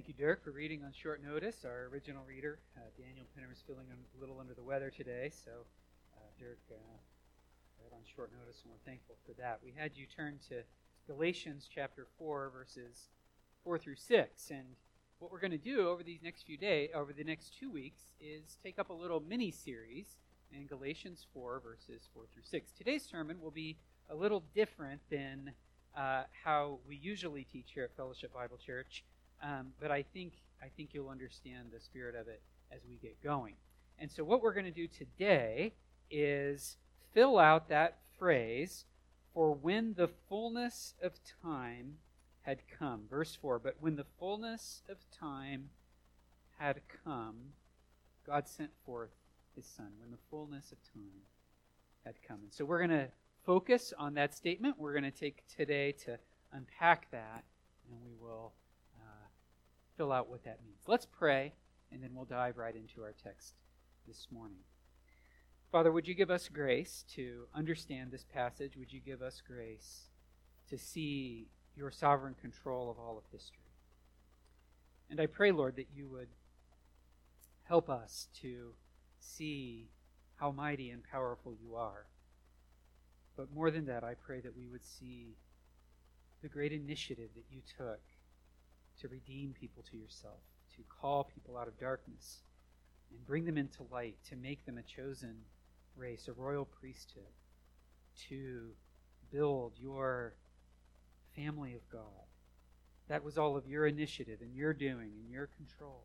Thank you, Dirk, for reading on short notice. Our original reader, uh, Daniel Pinner, is feeling a little under the weather today, so uh, Dirk uh, read on short notice, and we're thankful for that. We had you turn to Galatians chapter 4, verses 4 through 6, and what we're going to do over these next few days, over the next two weeks, is take up a little mini series in Galatians 4, verses 4 through 6. Today's sermon will be a little different than uh, how we usually teach here at Fellowship Bible Church. Um, but I think I think you'll understand the spirit of it as we get going. And so what we're going to do today is fill out that phrase for when the fullness of time had come. Verse 4, but when the fullness of time had come, God sent forth his son. When the fullness of time had come. And so we're going to focus on that statement. We're going to take today to unpack that, and we will fill out what that means. Let's pray, and then we'll dive right into our text this morning. Father, would you give us grace to understand this passage? Would you give us grace to see your sovereign control of all of history? And I pray, Lord, that you would help us to see how mighty and powerful you are. But more than that, I pray that we would see the great initiative that you took to redeem people to yourself, to call people out of darkness and bring them into light, to make them a chosen race, a royal priesthood, to build your family of God. That was all of your initiative and your doing and your control.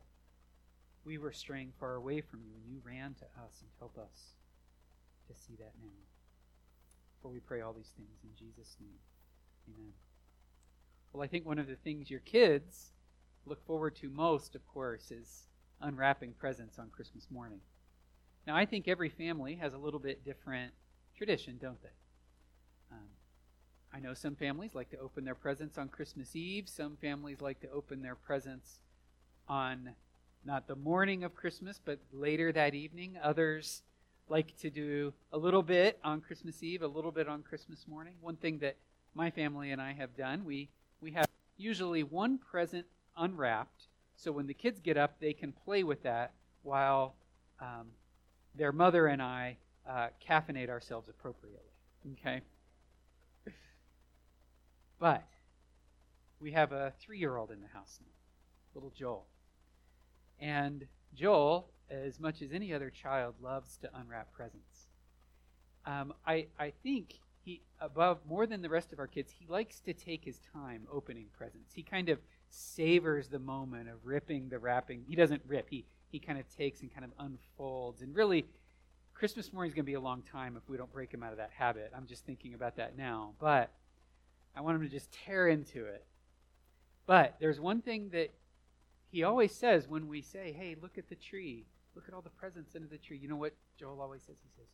We were straying far away from you, and you ran to us and help us to see that now. For we pray all these things in Jesus' name. Amen. Well, I think one of the things your kids look forward to most, of course, is unwrapping presents on Christmas morning. Now, I think every family has a little bit different tradition, don't they? Um, I know some families like to open their presents on Christmas Eve. Some families like to open their presents on not the morning of Christmas, but later that evening. Others like to do a little bit on Christmas Eve, a little bit on Christmas morning. One thing that my family and I have done, we we have usually one present unwrapped, so when the kids get up, they can play with that while um, their mother and I uh, caffeinate ourselves appropriately. Okay? But we have a three year old in the house now, little Joel. And Joel, as much as any other child, loves to unwrap presents. Um, I, I think he above more than the rest of our kids he likes to take his time opening presents. He kind of savors the moment of ripping the wrapping. He doesn't rip. He he kind of takes and kind of unfolds. And really christmas morning is going to be a long time if we don't break him out of that habit. I'm just thinking about that now. But i want him to just tear into it. But there's one thing that he always says when we say hey look at the tree. Look at all the presents under the tree. You know what joel always says? He says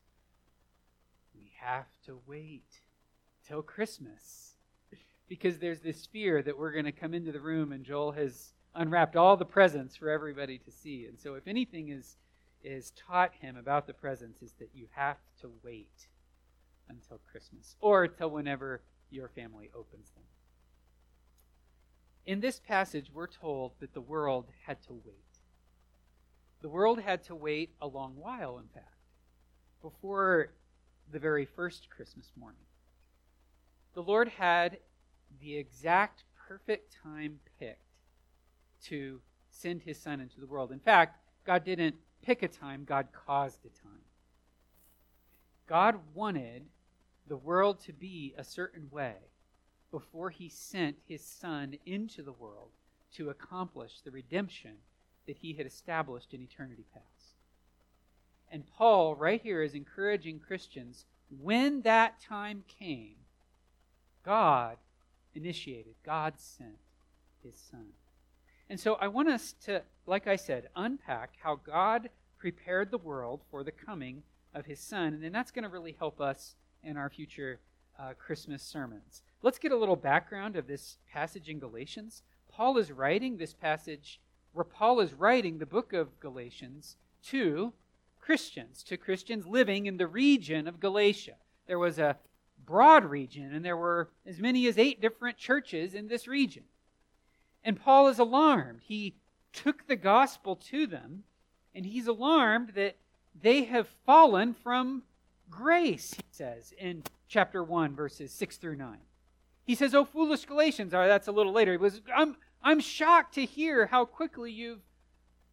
we have to wait till Christmas because there's this fear that we're going to come into the room and Joel has unwrapped all the presents for everybody to see. And so if anything is is taught him about the presents is that you have to wait until Christmas or till whenever your family opens them. In this passage, we're told that the world had to wait. The world had to wait a long while, in fact, before the very first Christmas morning. The Lord had the exact perfect time picked to send his son into the world. In fact, God didn't pick a time, God caused a time. God wanted the world to be a certain way before he sent his son into the world to accomplish the redemption that he had established in eternity past. And Paul, right here, is encouraging Christians when that time came, God initiated, God sent his son. And so I want us to, like I said, unpack how God prepared the world for the coming of his son. And then that's going to really help us in our future uh, Christmas sermons. Let's get a little background of this passage in Galatians. Paul is writing this passage, where Paul is writing the book of Galatians to Christians, to Christians living in the region of Galatia. There was a broad region, and there were as many as eight different churches in this region. And Paul is alarmed. He took the gospel to them, and he's alarmed that they have fallen from grace, he says in chapter 1, verses 6 through 9. He says, Oh, foolish Galatians. All right, that's a little later. He was, I'm, I'm shocked to hear how quickly you've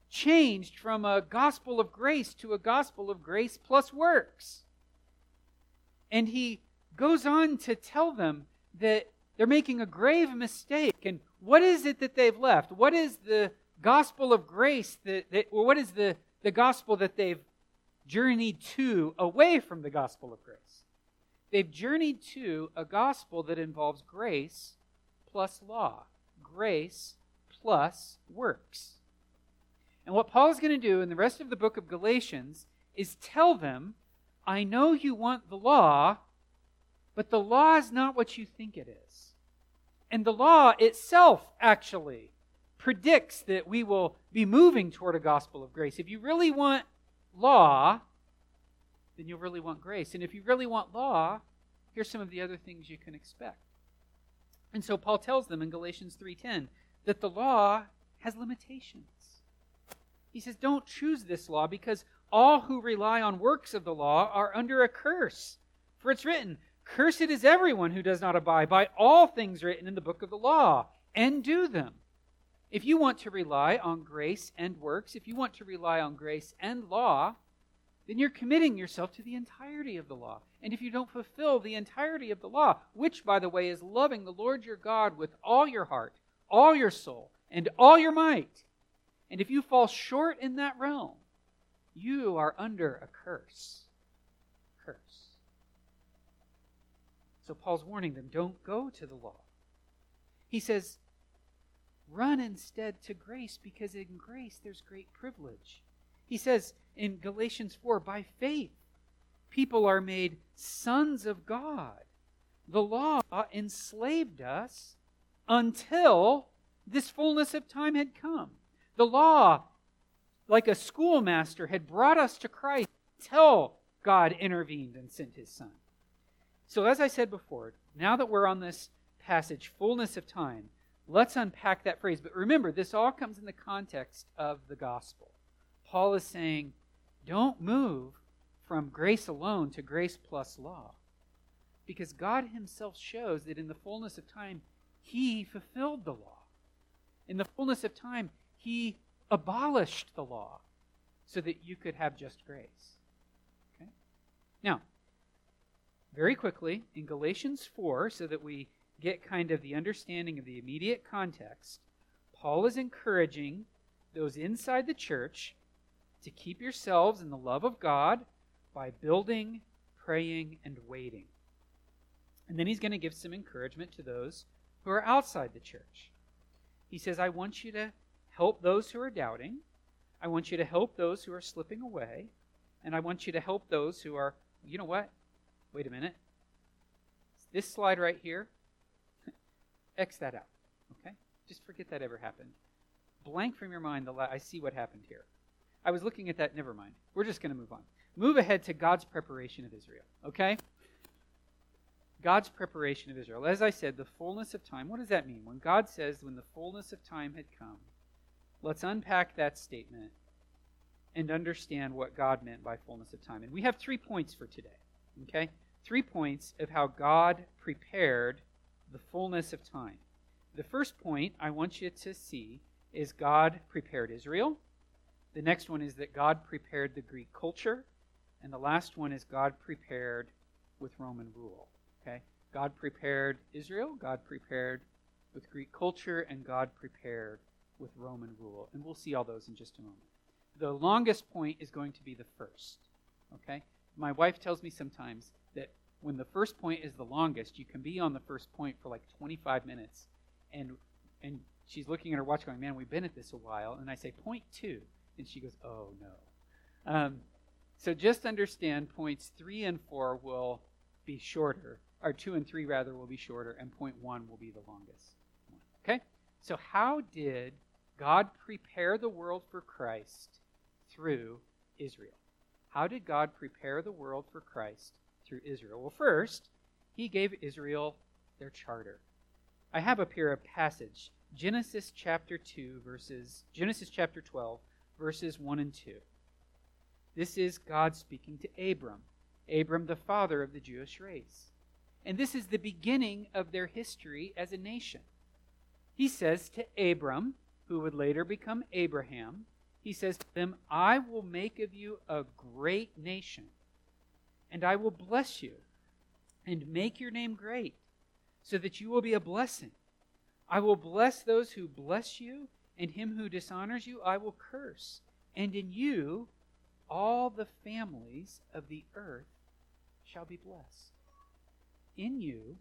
changed from a gospel of grace to a gospel of grace plus works. And he goes on to tell them that they're making a grave mistake. And what is it that they've left? What is the gospel of grace that, that or what is the, the gospel that they've journeyed to away from the gospel of grace? They've journeyed to a gospel that involves grace plus law, grace plus works. And what Paul is going to do in the rest of the book of Galatians is tell them, I know you want the law, but the law is not what you think it is. And the law itself actually predicts that we will be moving toward a gospel of grace. If you really want law, then you'll really want grace. And if you really want law, here's some of the other things you can expect. And so Paul tells them in Galatians 3:10 that the law has limitations. He says, "Don't choose this law because all who rely on works of the law are under a curse. For it's written, Cursed is everyone who does not abide by all things written in the book of the law and do them. If you want to rely on grace and works, if you want to rely on grace and law, then you're committing yourself to the entirety of the law. And if you don't fulfill the entirety of the law, which, by the way, is loving the Lord your God with all your heart, all your soul, and all your might, and if you fall short in that realm, you are under a curse. Curse. So Paul's warning them don't go to the law. He says, run instead to grace because in grace there's great privilege. He says in Galatians 4 by faith, people are made sons of God. The law enslaved us until this fullness of time had come. The law, like a schoolmaster, had brought us to Christ until God intervened and sent his Son. So, as I said before, now that we're on this passage, fullness of time, let's unpack that phrase. But remember, this all comes in the context of the gospel. Paul is saying, don't move from grace alone to grace plus law. Because God Himself shows that in the fullness of time, He fulfilled the law. In the fullness of time, He abolished the law so that you could have just grace. Okay? Now, very quickly, in Galatians 4, so that we get kind of the understanding of the immediate context, Paul is encouraging those inside the church to keep yourselves in the love of God by building, praying, and waiting. And then he's going to give some encouragement to those who are outside the church. He says, I want you to help those who are doubting. I want you to help those who are slipping away. And I want you to help those who are, you know what? Wait a minute. This slide right here, X that out. Okay? Just forget that ever happened. Blank from your mind, the la- I see what happened here. I was looking at that. Never mind. We're just going to move on. Move ahead to God's preparation of Israel. Okay? God's preparation of Israel. As I said, the fullness of time. What does that mean? When God says, when the fullness of time had come, let's unpack that statement and understand what God meant by fullness of time. And we have three points for today. Okay? Three points of how God prepared the fullness of time. The first point I want you to see is God prepared Israel. The next one is that God prepared the Greek culture. And the last one is God prepared with Roman rule. Okay? God prepared Israel, God prepared with Greek culture, and God prepared with Roman rule. And we'll see all those in just a moment. The longest point is going to be the first. Okay? My wife tells me sometimes that when the first point is the longest, you can be on the first point for like 25 minutes. And and she's looking at her watch going, man, we've been at this a while. And I say, point two. And she goes, oh, no. Um, so just understand points three and four will be shorter, or two and three, rather, will be shorter, and point one will be the longest. Okay? So, how did God prepare the world for Christ through Israel? How did God prepare the world for Christ through Israel? Well, first, he gave Israel their charter. I have up here a passage Genesis chapter 2 verses Genesis chapter 12 verses 1 and 2. This is God speaking to Abram, Abram the father of the Jewish race. And this is the beginning of their history as a nation. He says to Abram, who would later become Abraham, he says to them, I will make of you a great nation, and I will bless you and make your name great, so that you will be a blessing. I will bless those who bless you, and him who dishonors you I will curse. And in you all the families of the earth shall be blessed. In you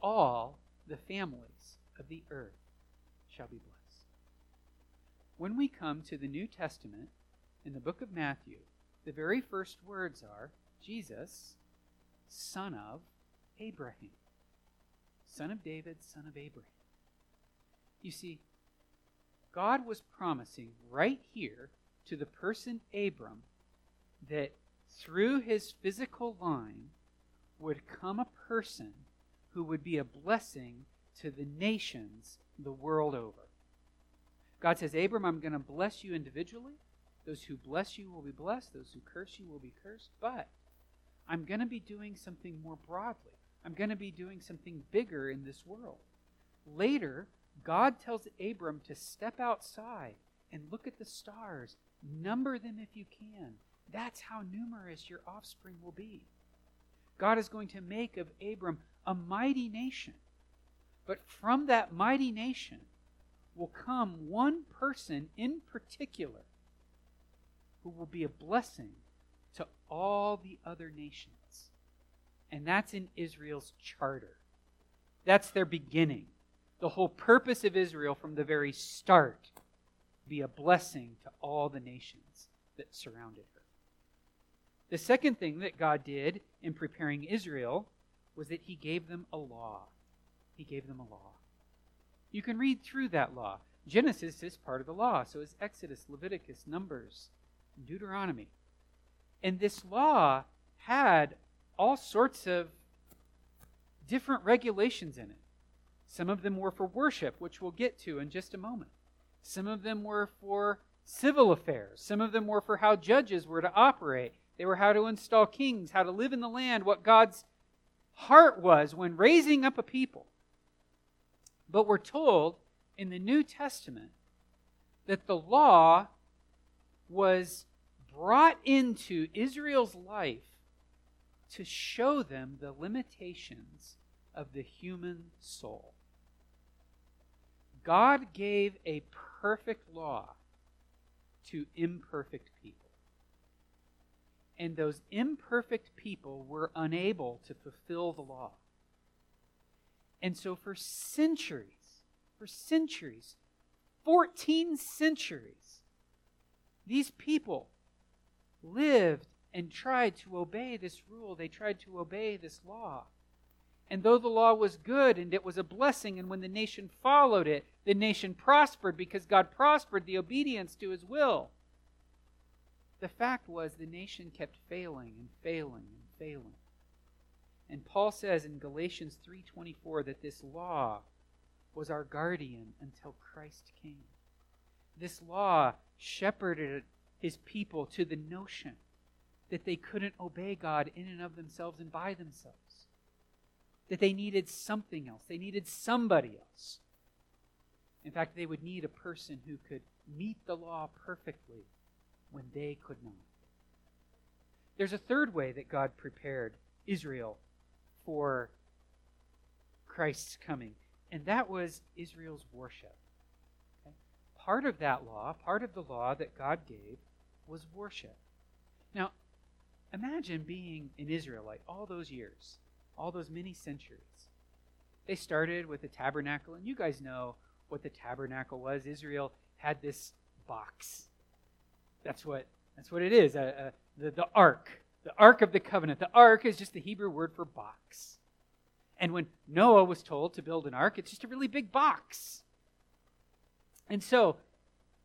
all the families of the earth shall be blessed. When we come to the New Testament in the book of Matthew, the very first words are Jesus, son of Abraham. Son of David, son of Abraham. You see, God was promising right here to the person Abram that through his physical line would come a person who would be a blessing to the nations the world over. God says, Abram, I'm going to bless you individually. Those who bless you will be blessed. Those who curse you will be cursed. But I'm going to be doing something more broadly. I'm going to be doing something bigger in this world. Later, God tells Abram to step outside and look at the stars. Number them if you can. That's how numerous your offspring will be. God is going to make of Abram a mighty nation. But from that mighty nation will come one person in particular who will be a blessing to all the other nations. And that's in Israel's charter. That's their beginning. The whole purpose of Israel from the very start be a blessing to all the nations that surrounded her. The second thing that God did in preparing Israel was that he gave them a law. He gave them a law. You can read through that law. Genesis is part of the law, so is Exodus, Leviticus, Numbers, Deuteronomy. And this law had all sorts of different regulations in it. Some of them were for worship, which we'll get to in just a moment. Some of them were for civil affairs. Some of them were for how judges were to operate. They were how to install kings, how to live in the land, what God's heart was when raising up a people. But we're told in the New Testament that the law was brought into Israel's life to show them the limitations of the human soul. God gave a perfect law to imperfect people. And those imperfect people were unable to fulfill the law. And so, for centuries, for centuries, 14 centuries, these people lived and tried to obey this rule. They tried to obey this law. And though the law was good and it was a blessing, and when the nation followed it, the nation prospered because God prospered the obedience to his will. The fact was the nation kept failing and failing and failing. And Paul says in Galatians 3:24 that this law was our guardian until Christ came. This law shepherded his people to the notion that they couldn't obey God in and of themselves and by themselves. That they needed something else. They needed somebody else. In fact, they would need a person who could meet the law perfectly when they could not. There's a third way that God prepared Israel for Christ's coming, and that was Israel's worship. Okay? Part of that law, part of the law that God gave, was worship. Now, imagine being an Israelite all those years, all those many centuries. They started with the tabernacle, and you guys know what the tabernacle was. Israel had this box. That's what that's what it is. Uh, uh, the, the ark, the ark of the covenant. The ark is just the Hebrew word for box. And when Noah was told to build an ark, it's just a really big box. And so,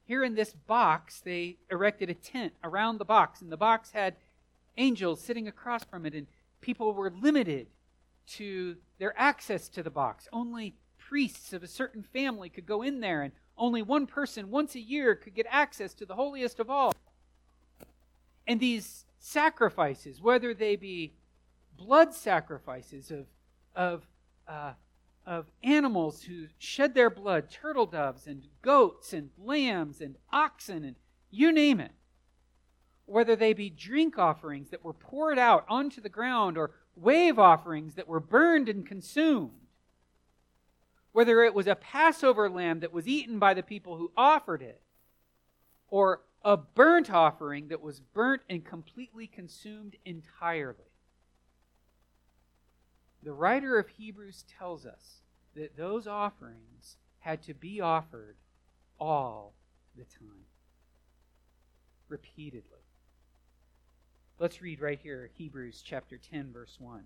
here in this box, they erected a tent around the box, and the box had angels sitting across from it, and people were limited to their access to the box. Only priests of a certain family could go in there, and only one person once a year could get access to the holiest of all. And these sacrifices, whether they be blood sacrifices of, of, uh, of animals who shed their blood, turtle doves and goats and lambs and oxen and you name it, whether they be drink offerings that were poured out onto the ground or wave offerings that were burned and consumed, whether it was a Passover lamb that was eaten by the people who offered it, or a burnt offering that was burnt and completely consumed entirely. The writer of Hebrews tells us that those offerings had to be offered all the time, repeatedly. Let's read right here Hebrews chapter 10 verse 1.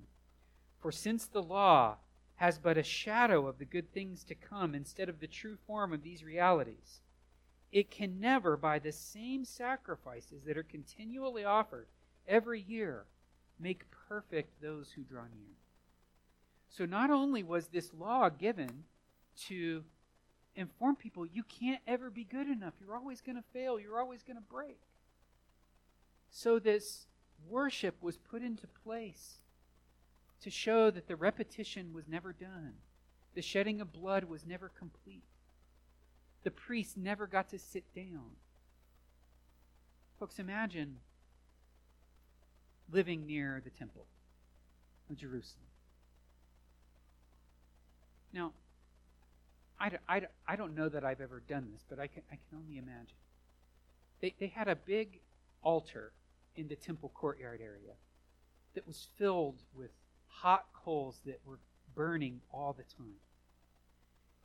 For since the law has but a shadow of the good things to come instead of the true form of these realities, it can never by the same sacrifices that are continually offered every year make perfect those who draw near. So not only was this law given to inform people you can't ever be good enough, you're always going to fail, you're always going to break. So this worship was put into place to show that the repetition was never done, the shedding of blood was never complete, the priest never got to sit down. Folks, imagine living near the temple of Jerusalem. Now, I, I, I don't know that I've ever done this, but I can, I can only imagine. They, they had a big altar in the temple courtyard area that was filled with hot coals that were burning all the time.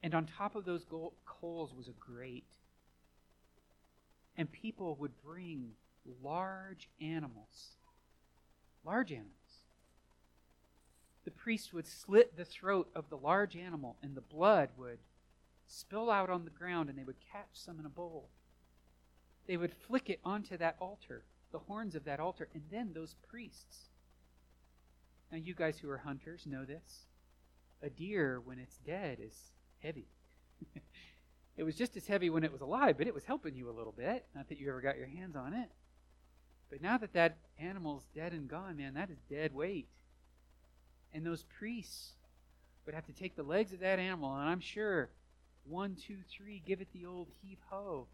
And on top of those coals was a grate. And people would bring large animals. Large animals. The priest would slit the throat of the large animal, and the blood would spill out on the ground, and they would catch some in a bowl. They would flick it onto that altar the horns of that altar. And then those priests. Now, you guys who are hunters know this. A deer, when it's dead, is heavy. it was just as heavy when it was alive, but it was helping you a little bit. Not that you ever got your hands on it. But now that that animal's dead and gone, man, that is dead weight. And those priests would have to take the legs of that animal, and I'm sure one, two, three, give it the old heave ho,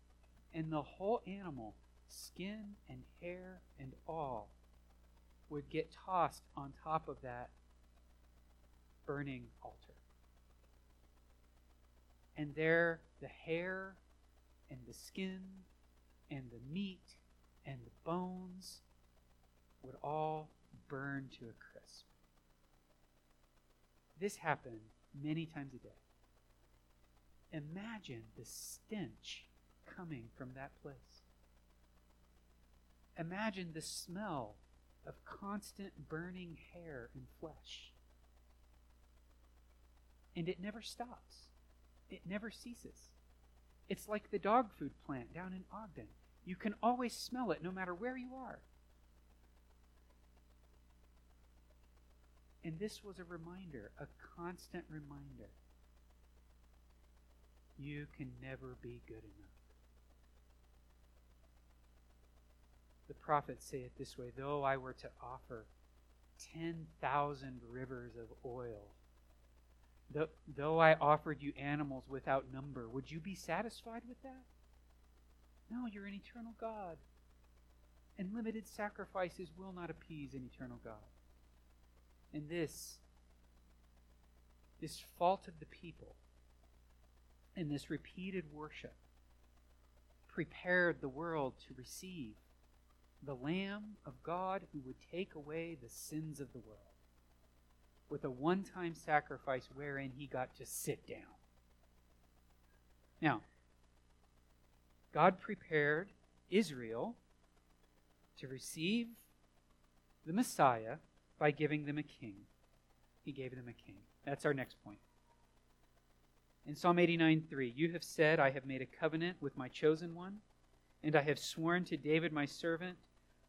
and the whole animal skin and hair and all would get tossed on top of that burning altar. And there, the hair and the skin and the meat and the bones would all burn to a crisp. This happened many times a day. Imagine the stench coming from that place. Imagine the smell of constant burning hair and flesh. And it never stops, it never ceases. It's like the dog food plant down in Ogden. You can always smell it no matter where you are. And this was a reminder, a constant reminder. You can never be good enough. the prophets say it this way though I were to offer 10,000 rivers of oil, though, I offered you animals without number, would you be satisfied with that? No, you're an eternal God. And limited sacrifices will not appease an eternal God. And this, this fault of the people, and this repeated worship prepared the world to receive the Lamb of God who would take away the sins of the world with a one time sacrifice wherein he got to sit down. Now, God prepared Israel to receive the Messiah by giving them a king. He gave them a king. That's our next point. In Psalm 89 3, you have said, I have made a covenant with my chosen one, and I have sworn to David my servant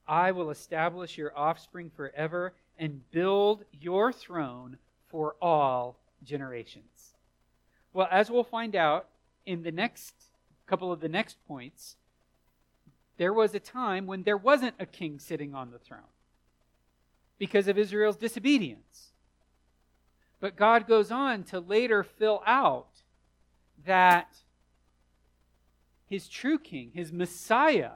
I will establish your offspring forever and build your throne for all generations. Well, as we'll find out in the next couple of the next points, there was a time when there wasn't a king sitting on the throne because of Israel's disobedience. But God goes on to later fill out that his true king, his Messiah,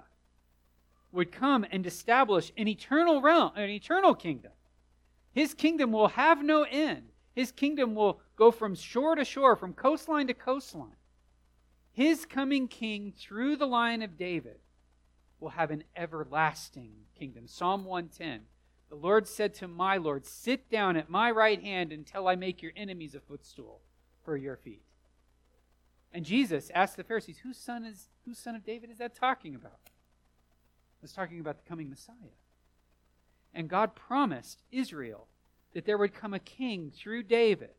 would come and establish an eternal realm, an eternal kingdom. His kingdom will have no end. His kingdom will go from shore to shore, from coastline to coastline. His coming king through the line of David will have an everlasting kingdom. Psalm 110. The Lord said to my Lord, Sit down at my right hand until I make your enemies a footstool for your feet. And Jesus asked the Pharisees, Whose son is whose son of David is that talking about? It's talking about the coming Messiah. And God promised Israel that there would come a king through David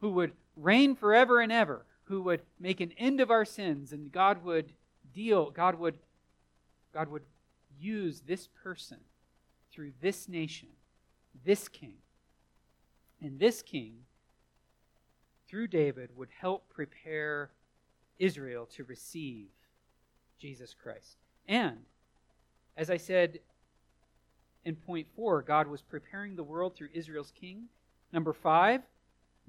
who would reign forever and ever, who would make an end of our sins, and God would deal, God would, God would use this person through this nation, this king. And this king, through David, would help prepare Israel to receive Jesus Christ. And, as I said in point four, God was preparing the world through Israel's king. Number five,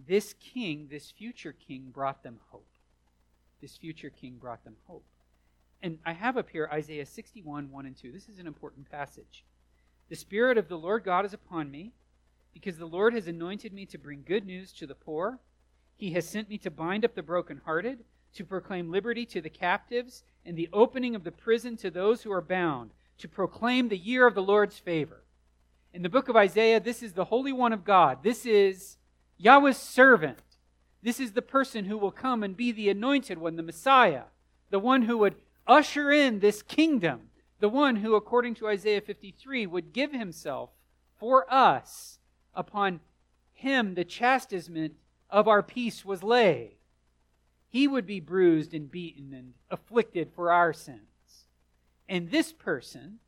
this king, this future king, brought them hope. This future king brought them hope. And I have up here Isaiah 61, 1 and 2. This is an important passage. The Spirit of the Lord God is upon me, because the Lord has anointed me to bring good news to the poor. He has sent me to bind up the brokenhearted, to proclaim liberty to the captives, and the opening of the prison to those who are bound to proclaim the year of the Lord's favor. In the book of Isaiah, this is the Holy One of God. This is Yahweh's servant. This is the person who will come and be the anointed one, the Messiah, the one who would usher in this kingdom, the one who, according to Isaiah 53, would give himself for us. Upon him, the chastisement of our peace was laid. He would be bruised and beaten and afflicted for our sins. And this person,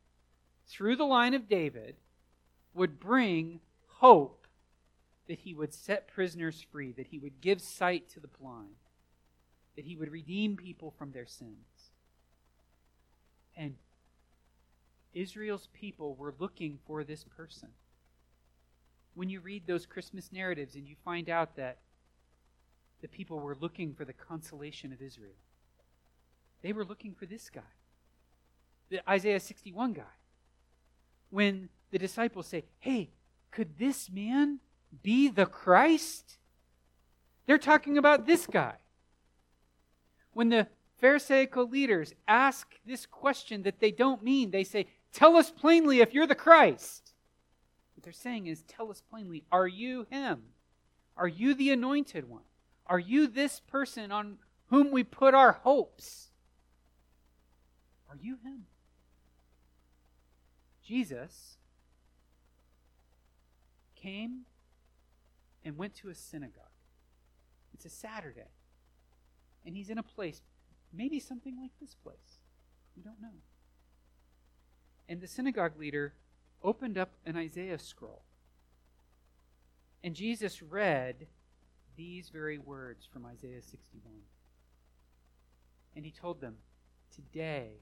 through the line of David, would bring hope that he would set prisoners free, that he would give sight to the blind, that he would redeem people from their sins. And Israel's people were looking for this person. When you read those Christmas narratives and you find out that the people were looking for the consolation of Israel, they were looking for this guy the Isaiah 61 guy. When the disciples say, Hey, could this man be the Christ? They're talking about this guy. When the Pharisaical leaders ask this question that they don't mean, they say, Tell us plainly if you're the Christ. What they're saying is, Tell us plainly, are you him? Are you the anointed one? Are you this person on whom we put our hopes? Are you him? Jesus came and went to a synagogue. It's a Saturday. And he's in a place, maybe something like this place. We don't know. And the synagogue leader opened up an Isaiah scroll. And Jesus read these very words from Isaiah 61. And he told them, Today,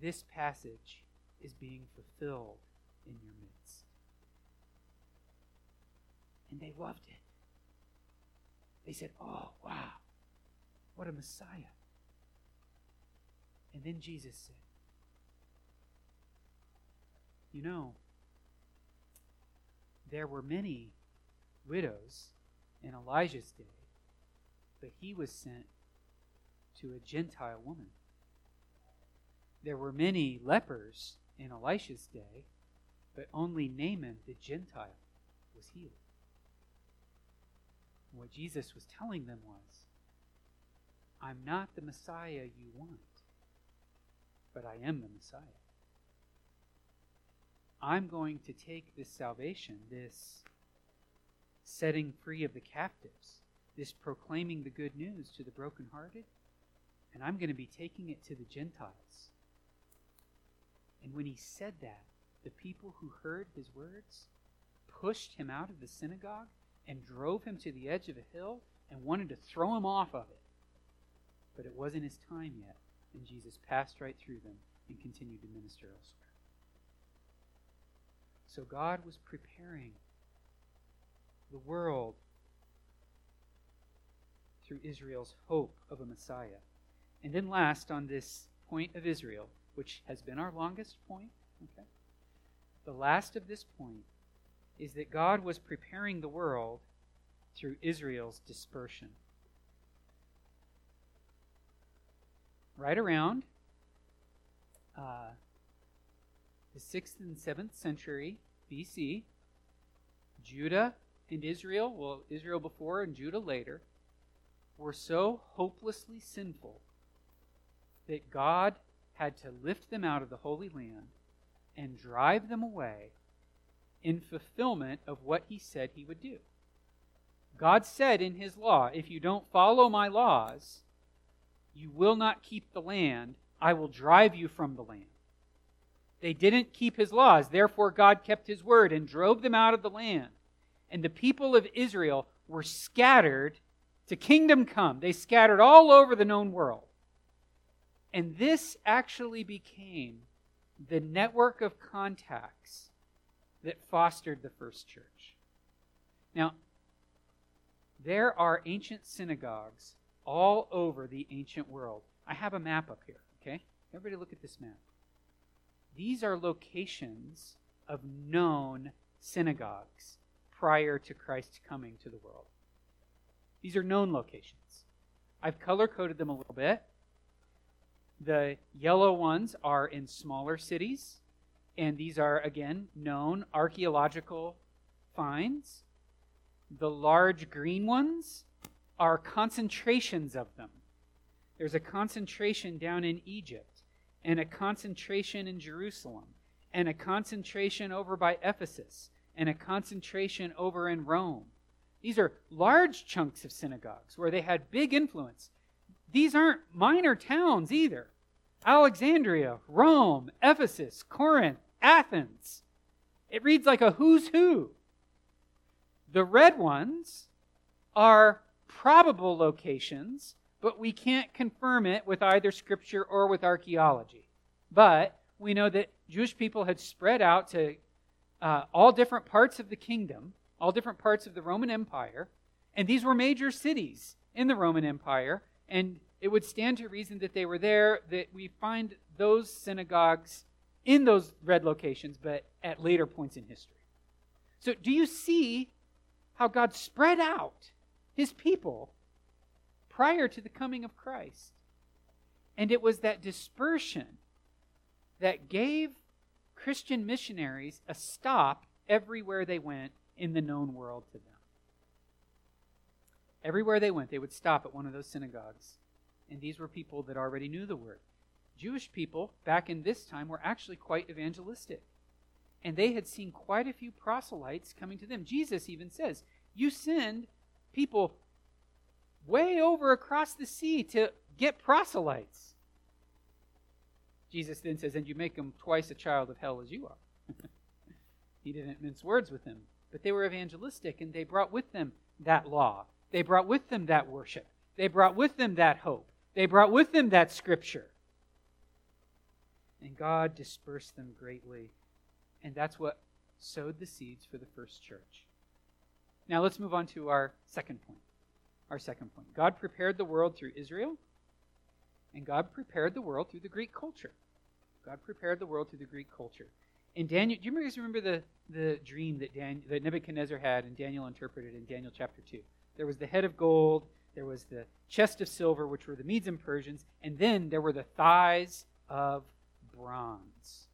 this passage is being fulfilled in your midst. And they loved it. They said, Oh, wow, what a Messiah. And then Jesus said, You know, there were many widows in Elijah's day, but he was sent to a Gentile woman. There were many lepers in Elisha's day, but only Naaman the Gentile was healed. What Jesus was telling them was, I'm not the Messiah you want, but I am the Messiah. I'm going to take this salvation, this setting free of the captives, this proclaiming the good news to the brokenhearted, and I'm going to be taking it to the Gentiles. And when he said that, the people who heard his words pushed him out of the synagogue and drove him to the edge of a hill and wanted to throw him off of it. But it wasn't his time yet, and Jesus passed right through them and continued to minister elsewhere. So God was preparing the world through Israel's hope of a Messiah. And then, last, on this point of Israel, which has been our longest point, okay? The last of this point is that God was preparing the world through Israel's dispersion. Right around uh, the 6th and 7th century BC, Judah and Israel, well, Israel before and Judah later, were so hopelessly sinful that God had to lift them out of the Holy Land and drive them away in fulfillment of what he said he would do. God said in his law, if you don't follow my laws, you will not keep the land. I will drive you from the land. They didn't keep his laws. Therefore, God kept his word and drove them out of the land. And the people of Israel were scattered to kingdom come. They scattered all over the known world. And this actually became the network of contacts that fostered the first church. Now, there are ancient synagogues all over the ancient world. I have a map up here, okay? Everybody look at this map. These are locations of known synagogues prior to Christ's coming to the world. These are known locations. I've color coded them a little bit. The yellow ones are in smaller cities, and these are, again, known archaeological finds. The large green ones are concentrations of them. There's a concentration down in Egypt, and a concentration in Jerusalem, and a concentration over by Ephesus, and a concentration over in Rome. These are large chunks of synagogues where they had big influence. These aren't minor towns either. Alexandria, Rome, Ephesus, Corinth, Athens. It reads like a who's who. The red ones are probable locations, but we can't confirm it with either scripture or with archaeology. But we know that Jewish people had spread out to uh, all different parts of the kingdom, all different parts of the Roman Empire, and these were major cities in the Roman Empire, and it would stand to reason that they were there, that we find those synagogues in those red locations, but at later points in history. So, do you see how God spread out his people prior to the coming of Christ? And it was that dispersion that gave Christian missionaries a stop everywhere they went in the known world to them. Everywhere they went, they would stop at one of those synagogues. And these were people that already knew the word. Jewish people back in this time were actually quite evangelistic. And they had seen quite a few proselytes coming to them. Jesus even says, You send people way over across the sea to get proselytes. Jesus then says, And you make them twice a child of hell as you are. he didn't mince words with them, but they were evangelistic and they brought with them that law. They brought with them that worship. They brought with them that hope. They brought with them that scripture and God dispersed them greatly. And that's what sowed the seeds for the first church. Now let's move on to our second point. Our second point. God prepared the world through Israel, and God prepared the world through the Greek culture. God prepared the world through the Greek culture. In Daniel, do you guys remember the, the dream that, Dan, that Nebuchadnezzar had and Daniel interpreted in Daniel chapter 2? There was the head of gold, there was the chest of silver, which were the Medes and Persians, and then there were the thighs of bronze.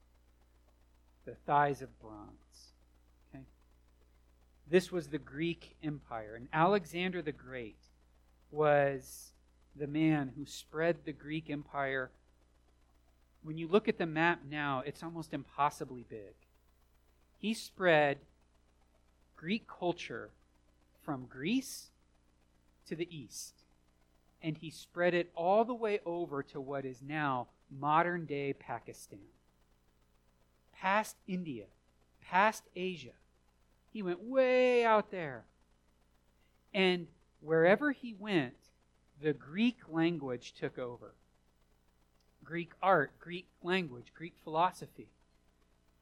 The thighs of bronze. Okay? This was the Greek Empire. And Alexander the Great was the man who spread the Greek Empire. When you look at the map now, it's almost impossibly big. He spread Greek culture from Greece to the east. And he spread it all the way over to what is now modern day Pakistan, past India, past Asia. He went way out there. And wherever he went, the Greek language took over. Greek art, Greek language, Greek philosophy.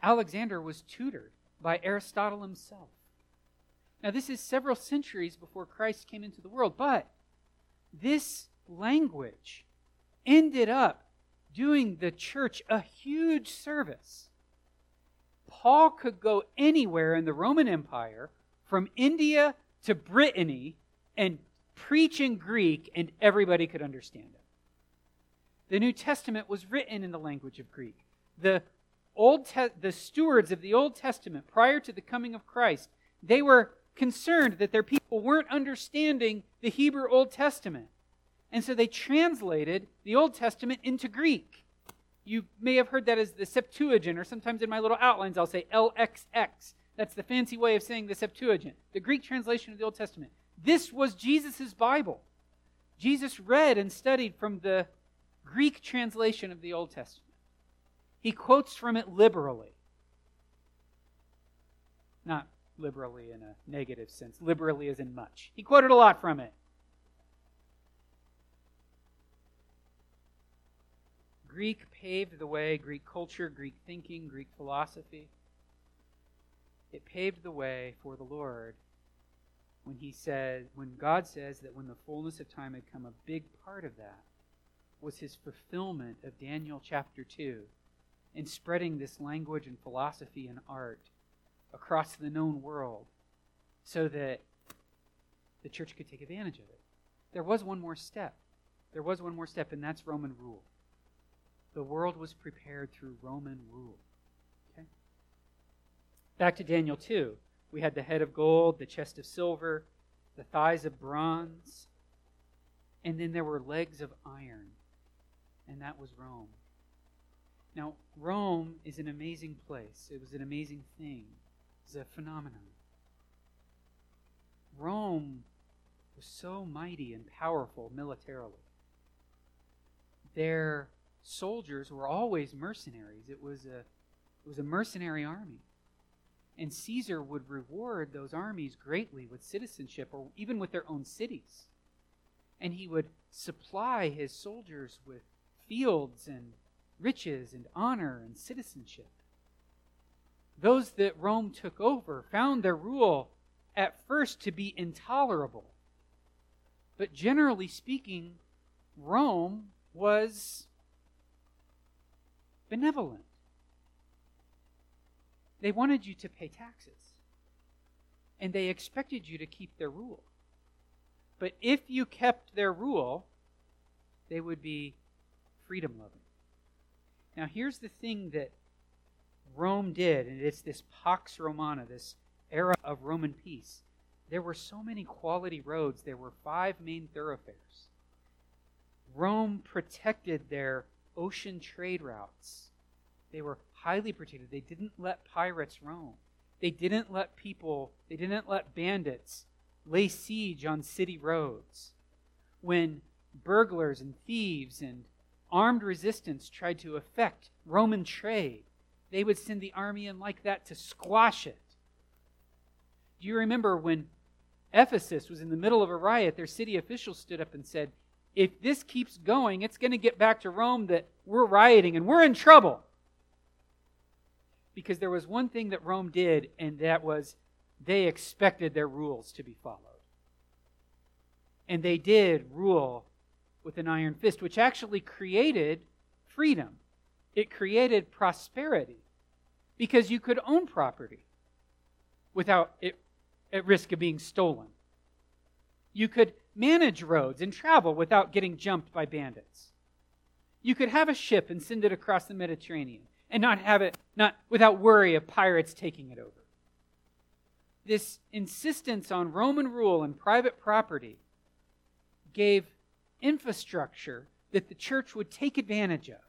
Alexander was tutored by Aristotle himself. Now, this is several centuries before Christ came into the world, but this language ended up doing the church a huge service. Paul could go anywhere in the Roman Empire, from India to Brittany, and preach in Greek, and everybody could understand it. The New Testament was written in the language of Greek. The Old Te- the stewards of the Old Testament prior to the coming of Christ, they were concerned that their people weren't understanding the Hebrew Old Testament. And so they translated the Old Testament into Greek. You may have heard that as the Septuagint, or sometimes in my little outlines I'll say LXX. That's the fancy way of saying the Septuagint, the Greek translation of the Old Testament. This was Jesus' Bible. Jesus read and studied from the Greek translation of the Old Testament. He quotes from it liberally. Not liberally in a negative sense, liberally as in much. He quoted a lot from it. Greek paved the way, Greek culture, Greek thinking, Greek philosophy. It paved the way for the Lord when he said, when God says that when the fullness of time had come, a big part of that was his fulfillment of Daniel chapter 2 in spreading this language and philosophy and art across the known world so that the church could take advantage of it. There was one more step. There was one more step, and that's Roman rule. The world was prepared through Roman rule. Okay? Back to Daniel 2. We had the head of gold, the chest of silver, the thighs of bronze, and then there were legs of iron, and that was Rome. Now, Rome is an amazing place. It was an amazing thing. It's a phenomenon. Rome was so mighty and powerful militarily. Their soldiers were always mercenaries. It was a, it was a mercenary army. And Caesar would reward those armies greatly with citizenship or even with their own cities. And he would supply his soldiers with fields and riches and honor and citizenship. Those that Rome took over found their rule at first to be intolerable. But generally speaking, Rome was benevolent. They wanted you to pay taxes, and they expected you to keep their rule. But if you kept their rule, they would be freedom loving. Now, here's the thing that Rome did, and it's this Pax Romana, this era of Roman peace. There were so many quality roads, there were five main thoroughfares. Rome protected their ocean trade routes. They were highly protected. They didn't let pirates roam. They didn't let people, they didn't let bandits lay siege on city roads. When burglars and thieves and armed resistance tried to affect Roman trade, they would send the army in like that to squash it. Do you remember when Ephesus was in the middle of a riot, their city officials stood up and said, If this keeps going, it's going to get back to Rome that we're rioting and we're in trouble. Because there was one thing that Rome did, and that was they expected their rules to be followed. And they did rule with an iron fist, which actually created freedom. It created prosperity because you could own property without it at risk of being stolen. You could manage roads and travel without getting jumped by bandits. You could have a ship and send it across the Mediterranean and not have it not without worry of pirates taking it over. This insistence on Roman rule and private property gave infrastructure that the church would take advantage of,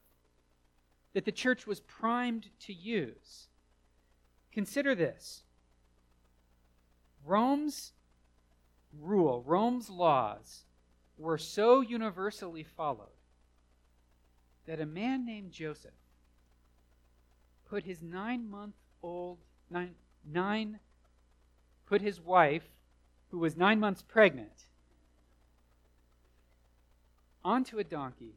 that the church was primed to use. Consider this Rome's rule, Rome's laws, were so universally followed that a man named Joseph put his nine month old, nine, nine, put his wife, who was nine months pregnant, onto a donkey,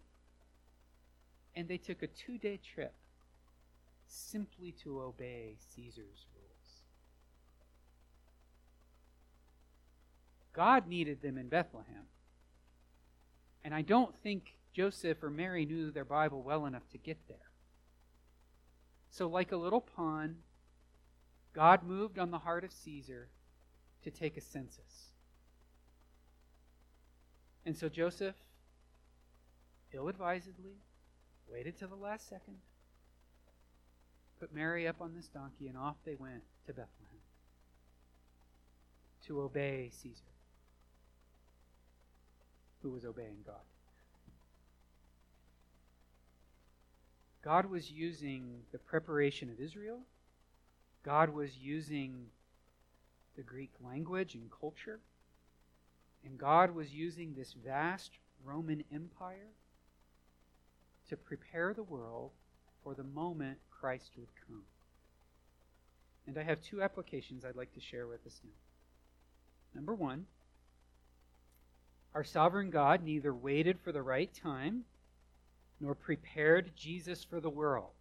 and they took a two day trip simply to obey Caesar's rules. God needed them in Bethlehem. And I don't think Joseph or Mary knew their Bible well enough to get there. So, like a little pawn, God moved on the heart of Caesar to take a census. And so Joseph, ill advisedly, waited till the last second, put Mary up on this donkey, and off they went to Bethlehem to obey Caesar, who was obeying God. God was using the preparation of Israel. God was using the Greek language and culture. And God was using this vast Roman Empire to prepare the world for the moment Christ would come. And I have two applications I'd like to share with us now. Number one, our sovereign God neither waited for the right time nor prepared Jesus for the world.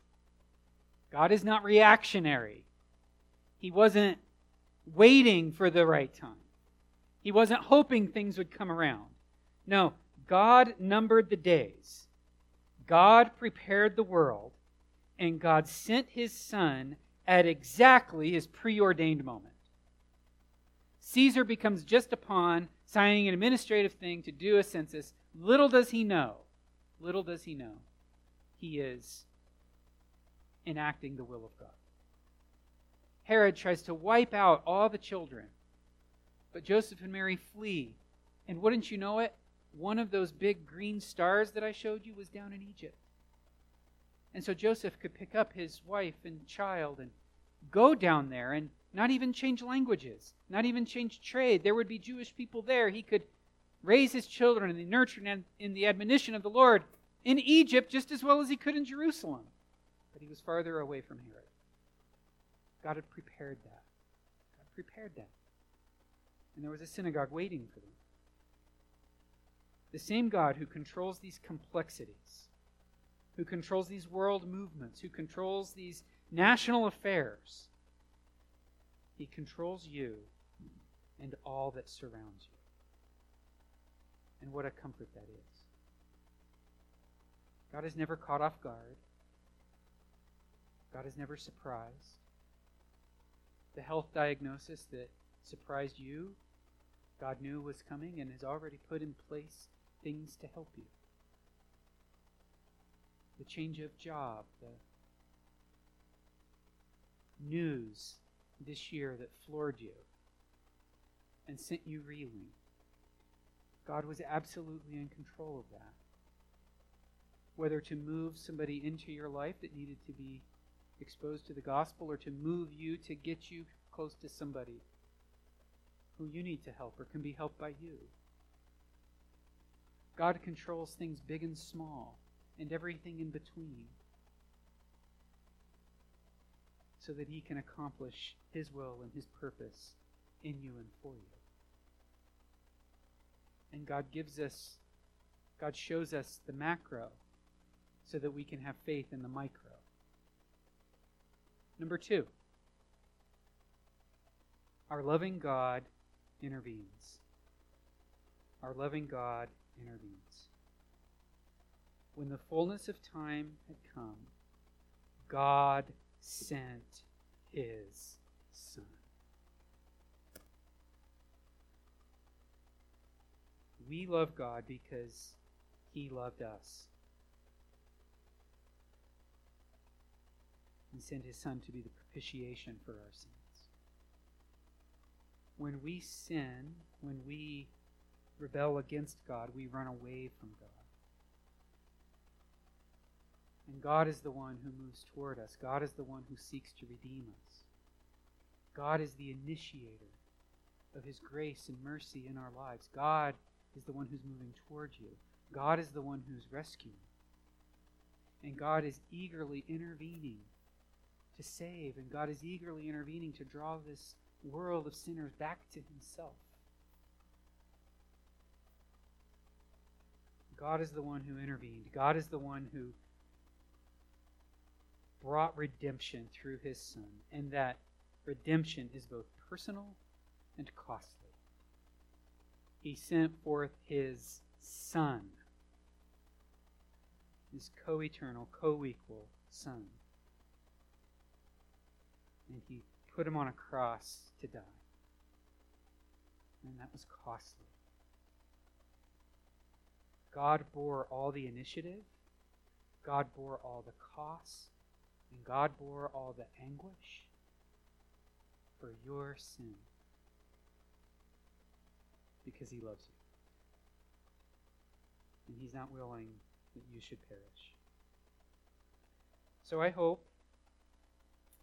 God is not reactionary. He wasn't waiting for the right time. He wasn't hoping things would come around. No, God numbered the days. God prepared the world, and God sent his son at exactly his preordained moment. Caesar becomes just a pawn, signing an administrative thing to do a census. Little does he know Little does he know, he is enacting the will of God. Herod tries to wipe out all the children, but Joseph and Mary flee. And wouldn't you know it? One of those big green stars that I showed you was down in Egypt. And so Joseph could pick up his wife and child and go down there and not even change languages, not even change trade. There would be Jewish people there. He could raise his children in the nurture and in the admonition of the Lord in Egypt just as well as he could in Jerusalem. But he was farther away from Herod. God had prepared that. God prepared that. And there was a synagogue waiting for them. The same God who controls these complexities, who controls these world movements, who controls these national affairs, he controls you and all that surrounds you. And what a comfort that is. God is never caught off guard. God is never surprised. The health diagnosis that surprised you, God knew was coming and has already put in place things to help you. The change of job, the news this year that floored you and sent you reeling. God was absolutely in control of that. Whether to move somebody into your life that needed to be exposed to the gospel or to move you to get you close to somebody who you need to help or can be helped by you. God controls things big and small and everything in between so that he can accomplish his will and his purpose in you and for you. And God gives us, God shows us the macro so that we can have faith in the micro. Number two, our loving God intervenes. Our loving God intervenes. When the fullness of time had come, God sent his Son. We love God because He loved us. and sent His Son to be the propitiation for our sins. When we sin, when we rebel against God, we run away from God. And God is the one who moves toward us. God is the one who seeks to redeem us. God is the initiator of His grace and mercy in our lives. God is the one who's moving toward you. God is the one who's rescuing. And God is eagerly intervening to save. And God is eagerly intervening to draw this world of sinners back to Himself. God is the one who intervened. God is the one who brought redemption through his Son, and that redemption is both personal and costly. He sent forth his Son, his co eternal, co equal Son. And he put him on a cross to die. And that was costly. God bore all the initiative, God bore all the costs, and God bore all the anguish for your sin because he loves you. And he's not willing that you should perish. So I hope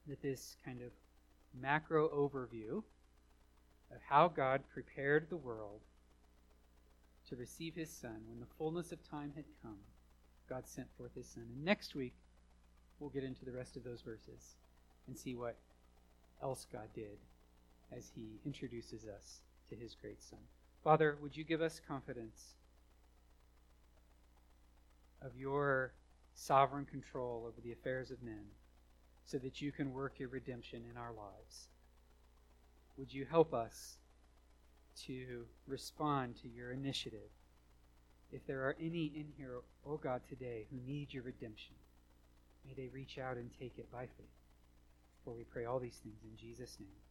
that this kind of macro overview of how God prepared the world to receive his Son when the fullness of time had come, God sent forth his Son. And next week, we'll get into the rest of those verses and see what else God did as he introduces us to his great Son. Father, would you give us confidence of your sovereign control over the affairs of men so that you can work your redemption in our lives? Would you help us to respond to your initiative? If there are any in here, oh God, today who need your redemption, may they reach out and take it by faith. For we pray all these things in Jesus' name.